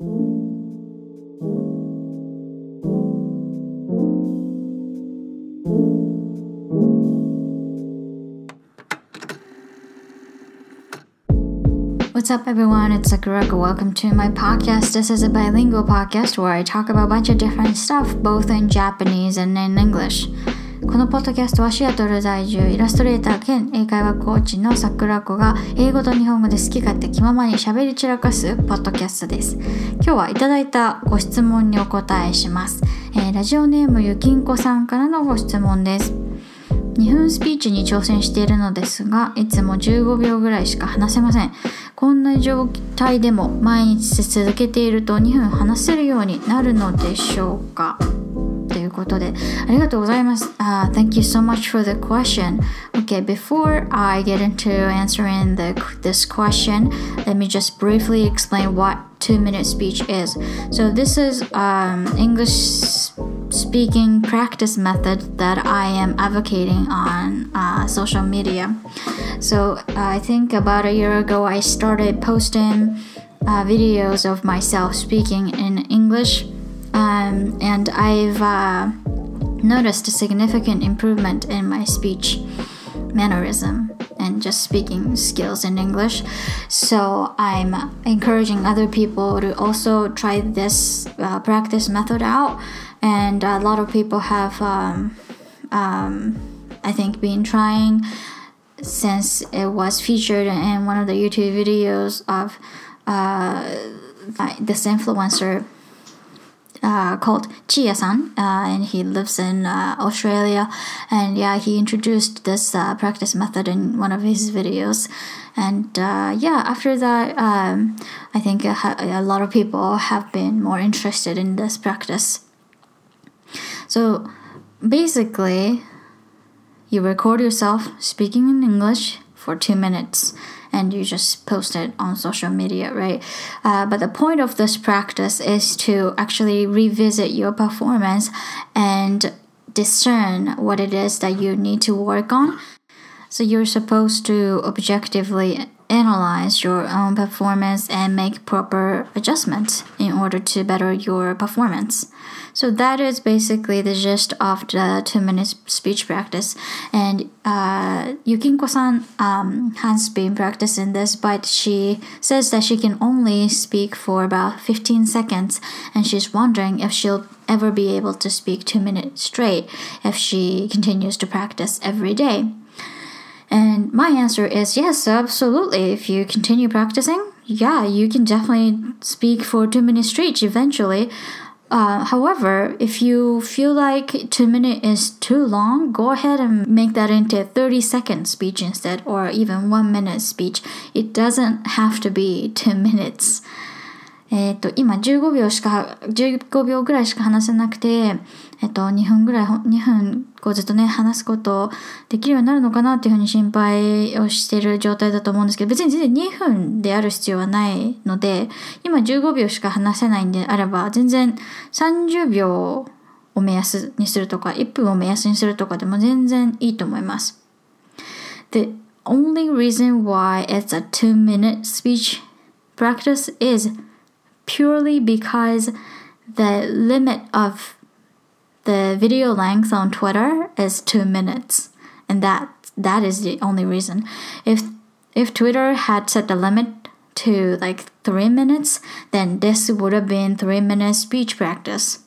What's up, everyone? It's Sakurako. Welcome to my podcast. This is a bilingual podcast where I talk about a bunch of different stuff, both in Japanese and in English. このポッドキャストはシアトル在住イラストレーター兼英会話コーチの桜子が英語と日本語で好き勝手気ままに喋り散らかすポッドキャストです。今日はいただいたご質問にお答えします。えー、ラジオネームゆきんこさんからのご質問です。2分スピーチに挑戦しているのですがいつも15秒ぐらいしか話せませんこんな状態でも毎日続けていると2分話せるようになるのでしょうか？ことでありがとうございます、uh, Thank you so much for the question Okay, before I get into answering the, this question let me just briefly explain what two minute speech is so this is um, English speaking practice method that I am advocating on uh, social media. So uh, I think about a year ago, I started posting uh, videos of myself speaking in English, um, and I've uh, noticed a significant improvement in my speech mannerism and just speaking skills in English. So I'm encouraging other people to also try this uh, practice method out and a lot of people have um, um, i think been trying since it was featured in one of the youtube videos of uh, this influencer uh, called Chia San, uh, and he lives in uh, Australia. And yeah, he introduced this uh, practice method in one of his videos. And uh, yeah, after that, um, I think a, a lot of people have been more interested in this practice. So basically, you record yourself speaking in English for two minutes and you just post it on social media, right? Uh, but the point of this practice is to actually revisit your performance and discern what it is that you need to work on. So you're supposed to objectively analyze your own performance and make proper adjustments in order to better your performance. So that is basically the gist of the two minutes speech practice. And uh, Yukinko-san um, has been practicing this, but she says that she can only speak for about 15 seconds, and she's wondering if she'll ever be able to speak two minutes straight if she continues to practice every day. And my answer is yes, absolutely. If you continue practicing, yeah, you can definitely speak for two minutes straight eventually. Uh, however, if you feel like two minutes is too long, go ahead and make that into a 30 second speech instead, or even one minute speech. It doesn't have to be two minutes. えっ、と、今15秒しか、15秒ぐらいしか話せなくて、えっ、と、2分ぐらい、2分、こうずっとね、話すことできるようになるのかなっていうふうに心配をしてる状態だと思うんですけど、別に全然2分である必要はないので、今15秒しか話せないんであれば、全然30秒を目安にするとか、1分を目安にするとかでも全然いいと思います。The only reason why it's a two minute speech practice is purely because the limit of the video length on Twitter is two minutes, and that that is the only reason. If if Twitter had set the limit to like three minutes, then this would have been three minutes speech practice.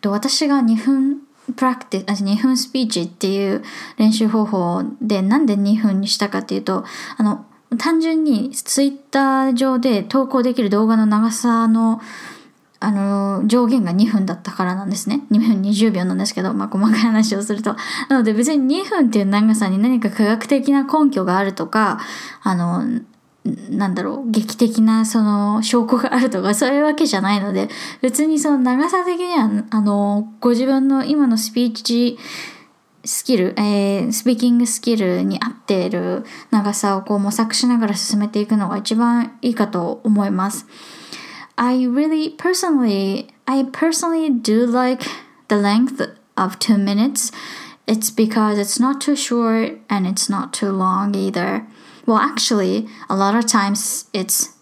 と私が2分プラクティ2分スピーチっていう練習方法でなんで2分にしたかっていうとあの 単純にツイッター上で投稿できる動画の長さのあの上限が2分だったからなんですね。2分20秒なんですけど、まあ、細かい話をすると。なので別に2分っていう長さに何か科学的な根拠があるとか、あの、なんだろう、劇的なその証拠があるとか そういうわけじゃないので、別にその長さ的には、あの、ご自分の今のスピーチスキル、えー、スピーキングスキルに合っている長さをこう模索しながら進めていくのが一番いいかと思います。I really personally, I personally do like the length of two minutes. It's because it's not too short and it's not too long either. Well, actually, a lot of times it's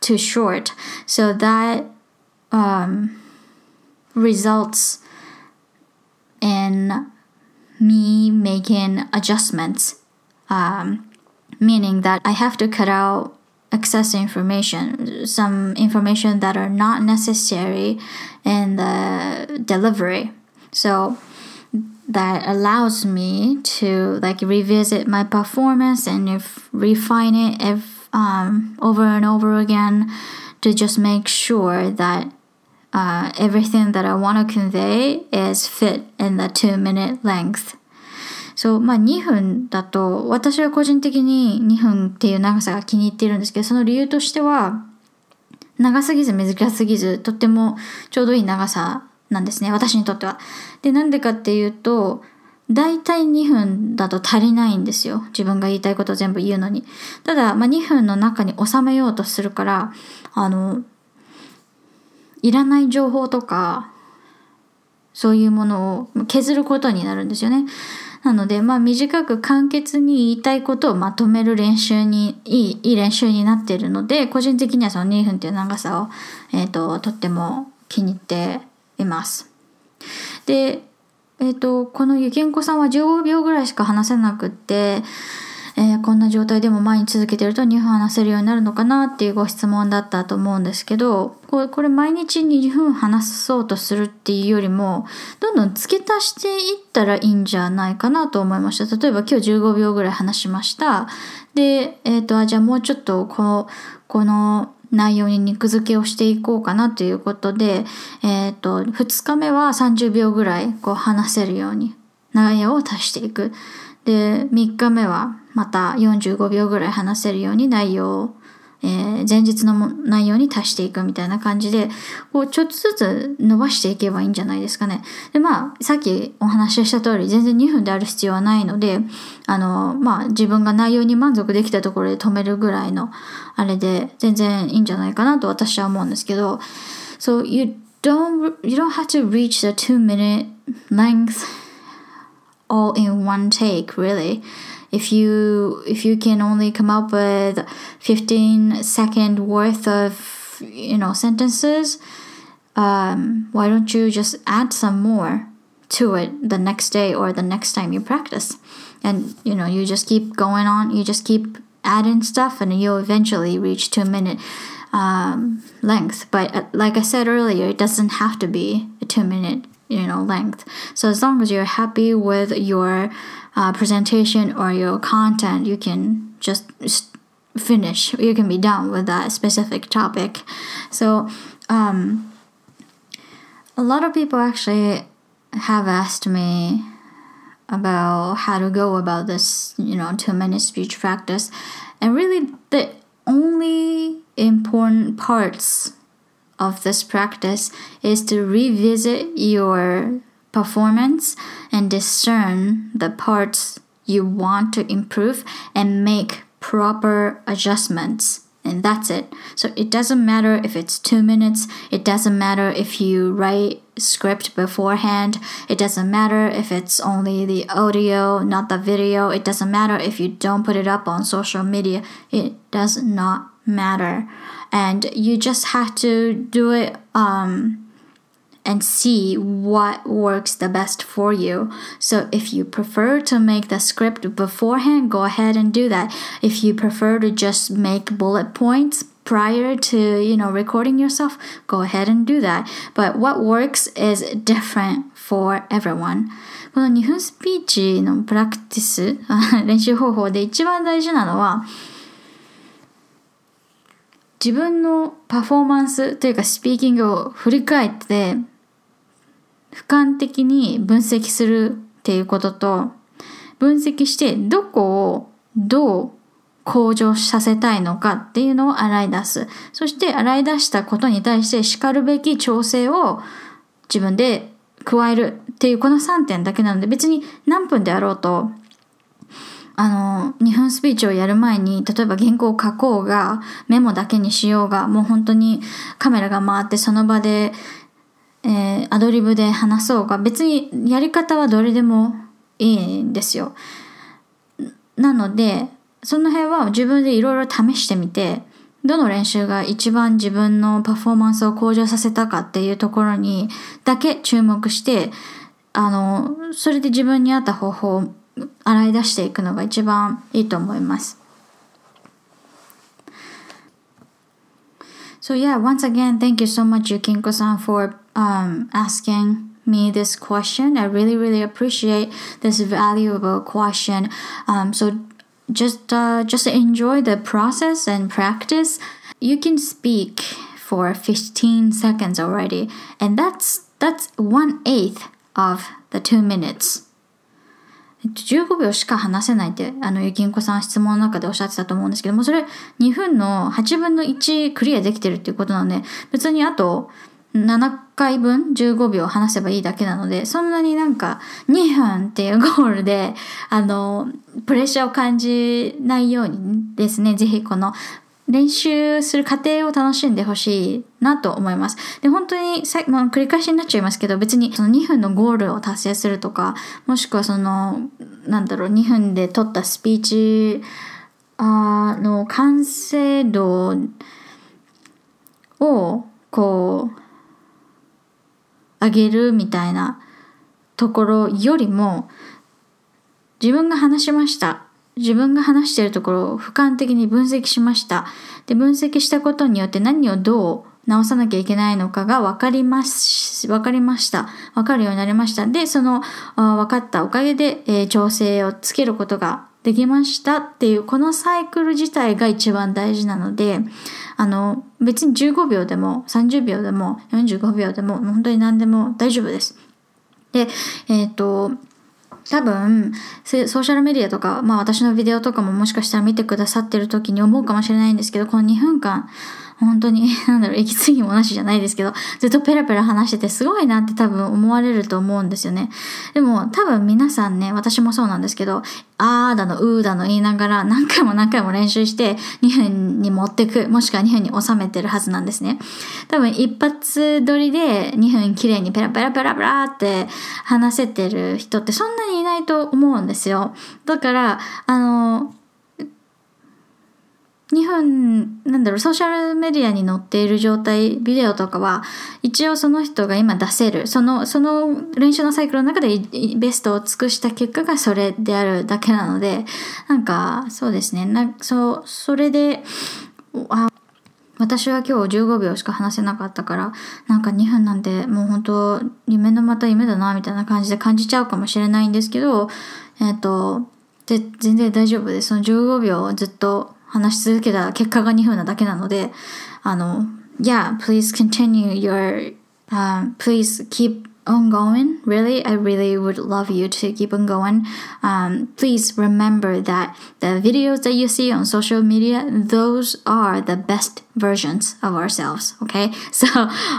too short. So that um, results in me making adjustments, um, meaning that I have to cut out excess information, some information that are not necessary in the delivery. So that allows me to like revisit my performance and if refine it if, um, over and over again to just make sure that uh, everything that I want to convey is fit in the two minute length. そう、まあ2分だと、私は個人的に2分っていう長さが気に入っているんですけど、その理由としては、長すぎず短すぎず、とってもちょうどいい長さなんですね、私にとっては。で、なんでかっていうと、大体2分だと足りないんですよ。自分が言いたいことを全部言うのに。ただ、まあ、2分の中に収めようとするから、あの、いらない情報とか、そういうものを削ることになるんですよね。なので、まあ短く簡潔に言いたいことをまとめる練習に、いい、いい練習になっているので、個人的にはその2分っていう長さを、えっ、ー、と、とっても気に入っています。で、えっ、ー、と、このゆけんこさんは15秒ぐらいしか話せなくって、えー、こんな状態でも前に続けてると2分話せるようになるのかなっていうご質問だったと思うんですけどこれこれ毎日2分話そうとするっていうよりもどんどん付け足していったらいいんじゃないかなと思いました例えば今日15秒ぐらい話しましたで、えっ、ー、とあじゃあもうちょっとこのこの内容に肉付けをしていこうかなということで、えっ、ー、と2日目は30秒ぐらいこう話せるように内容を足していく。で、3日目はまた45秒ぐらい話せるように内容を、えー、前日の内容に足していくみたいな感じで、こうちょっとずつ伸ばしていけばいいんじゃないですかね。で、まあ、さっきお話しした通り、全然2分である必要はないので、あの、まあ、自分が内容に満足できたところで止めるぐらいの、あれで、全然いいんじゃないかなと私は思うんですけど、So you don't, you don't have to reach the two minute length all in one take really if you if you can only come up with 15 second worth of you know sentences um, why don't you just add some more to it the next day or the next time you practice? And you know you just keep going on you just keep adding stuff and you'll eventually reach two minute um, length. But uh, like i said earlier it doesn't have to be a two minute you know length. So as long as you're happy with your uh, presentation or your content you can just finish. You can be done with that specific topic. So um, a lot of people actually have asked me about how to go about this you know two minute speech practice. And really the only important parts of this practice is to revisit your performance and discern the parts you want to improve and make proper adjustments. And that's it. So it doesn't matter if it's two minutes, it doesn't matter if you write script beforehand, it doesn't matter if it's only the audio, not the video, it doesn't matter if you don't put it up on social media, it does not matter and you just have to do it um, and see what works the best for you. So if you prefer to make the script beforehand, go ahead and do that. If you prefer to just make bullet points prior to, you know, recording yourself, go ahead and do that. But what works is different for everyone. この2分スピーチのプラクティス練習方法で一番大事なのは自分のパフォーマンスというかスピーキングを振り返って 俯瞰的に分析するっていうことと分析してどこをどう向上させたいのかっていうのを洗い出す。そして洗い出したことに対して叱るべき調整を自分で加えるっていうこの3点だけなので別に何分であろうとあの、2分スピーチをやる前に、例えば原稿を書こうが、メモだけにしようが、もう本当にカメラが回ってその場で、えー、アドリブで話そうが、別にやり方はどれでもいいんですよ。なので、その辺は自分でいろいろ試してみて、どの練習が一番自分のパフォーマンスを向上させたかっていうところにだけ注目してあのそれで自分に合った方法を洗い出していくのが一番いいと思います。So yeah, once again, thank you so much, Yukinko-san, for um, asking me this question. I really, really appreciate this valuable question. Um, so just uh, just enjoy the process and practice. You can speak for 15 seconds already, and that's that's one eighth of the two minutes. 15秒しか話せないって、あの、ゆきんこさん質問の中でおっしゃってたと思うんですけども、それ2分の8分の1クリアできてるっていうことなので、別にあと 7回分？15秒話せばいいだけなので、そんなになんか2分っていうゴールで、あの、プレッシャーを感じないようにですね、ぜひこの練習する過程を楽しんでほしいなと思います。で、本当にさ、まあ、繰り返しになっちゃいますけど、別にその2分のゴールを達成するとか、もしくはその、なんだろう、2分で撮ったスピーチあの完成度をこう上げるみたいなところよりも自分が話しました自分が話しているところを俯瞰的に分析しました。で、分析したことによって何をどう直さなきゃいけないのかが分かります、分かりました。分かるようになりました。で、その分かったおかげで、えー、調整をつけることができましたっていうこのサイクル自体が一番大事なのであの別に15秒でも30秒でも45秒でも本当に何でも大丈夫です。でえっ、ー、と多分ソーシャルメディアとか、まあ私のビデオとかももしかしたら見てくださってる時に思うかもしれないんですけど、この2分間、本当に、なんだろう、息継ぎもなしじゃないですけど、ずっとペラペラ話しててすごいなって多分思われると思うんですよね。でも多分皆さんね、私もそうなんですけど、あーだの、うーだの言いながら何回も何回も練習して2分に持ってく、もしくは2分に収めてるはずなんですね。多分一発撮りで2分綺麗にペラペラペラペラって話せてる人ってそんなにいないと思うんですよ。だから、あの、2分、なんだろう、ソーシャルメディアに載っている状態、ビデオとかは、一応その人が今出せる、その、その練習のサイクルの中でベストを尽くした結果がそれであるだけなので、なんか、そうですね、なそう、それで、あ、私は今日15秒しか話せなかったから、なんか2分なんてもう本当夢のまた夢だな、みたいな感じで感じちゃうかもしれないんですけど、えっ、ー、と、全然大丈夫です。その15秒をずっと話し続けた結果が2分なだけなので、あの、yeah, please continue your, uh, please keep on going. Really, I really would love you to keep on going. Um, please remember that the videos that you see on social media, those are the best versions of ourselves. Okay, so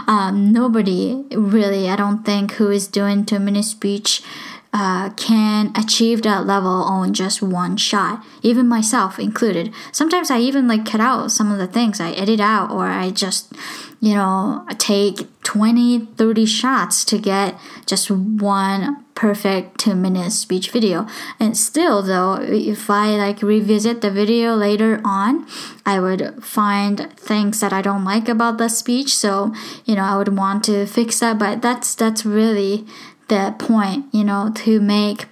um, nobody really, I don't think, who is doing two minute speech uh, can achieve that level on just one shot, even myself included. Sometimes I even like cut out some of the things I edit out, or I just, you know, take 20, 30 shots to get just one perfect two minute speech video. And still, though, if I like revisit the video later on, I would find things that I don't like about the speech. So, you know, I would want to fix that, but that's, that's really the point, you know, to make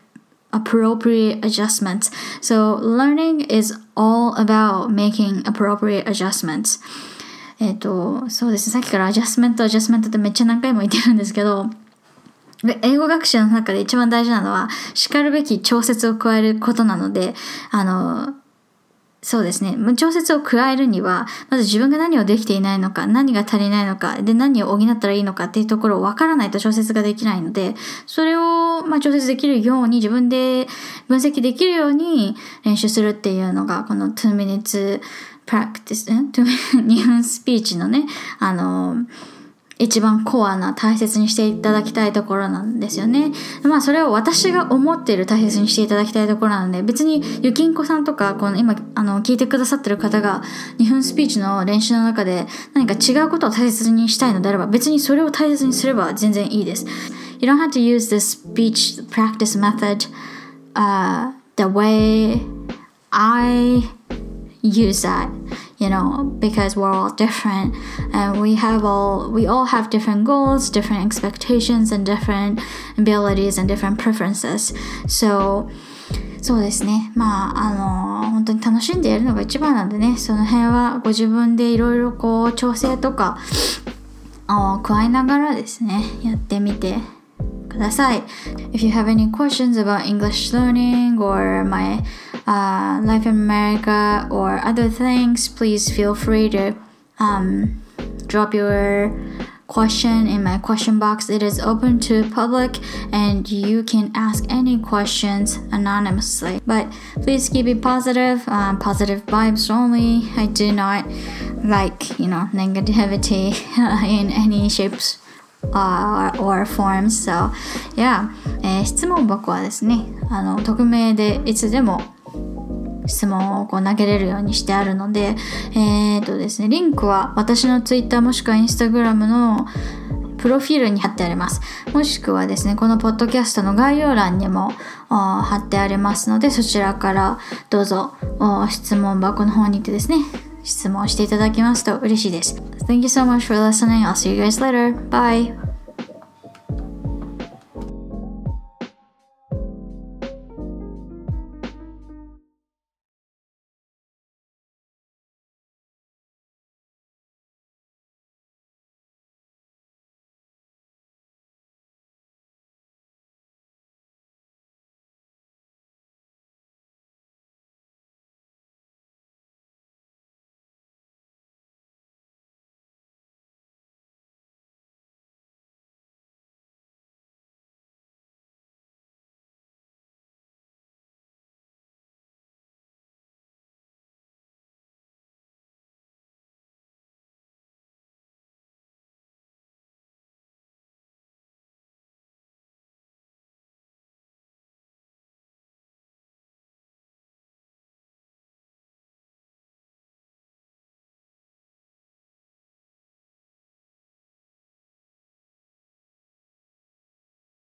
appropriate adjustments. So learning is all about making appropriate adjustments. えっと、そうですね。さっきからアジャスメント、アジャスメントってめっちゃ何回も言ってるんですけど、英語学習の中で一番大事なのは、叱るべき調節を加えることなので、あの、そうですね。調節を加えるには、まず自分が何をできていないのか、何が足りないのか、で何を補ったらいいのかっていうところを分からないと調節ができないので、それを、ま、調節できるように、自分で分析できるように練習するっていうのが、この2 minutes practice、2分 スピーチのね、あの、一番コアな大切にしていただきたいところなんですよね。まあそれを私が思っている大切にしていただきたいところなので別にゆきんこさんとかこの今あの聞いてくださってる方が2分スピーチの練習の中で何か違うことを大切にしたいのであれば別にそれを大切にすれば全然いいです。You don't have to use the speech practice method、uh, the way I use that. you know because we're all different and we have all we all have different goals different expectations and different abilities and different preferences so そうですね。まあ、あの、本当に楽しんでやるのが一番なんでね、その辺はご自分でいろいろこう、調整とかを加えながらですね、やってみてください。If you have any questions about English learning or my uh, life in America or other things, please feel free to um, drop your question in my question box. It is open to public and you can ask any questions anonymously. But please keep it positive, um, positive vibes only. I do not like, you know, negativity in any shapes uh, or forms. So, yeah. えー、質問箱はですね、あの、匿名でいつでも 質問をこう投げれるようにしてあるので、えっ、ー、とですね、リンクは私の Twitter もしくは Instagram のプロフィールに貼ってあります。もしくはですね、このポッドキャストの概要欄にも貼ってありますので、そちらからどうぞ質問箱の方に行ってですね、質問していただきますと嬉しいです。Thank you so much for listening. I'll see you guys later. Bye!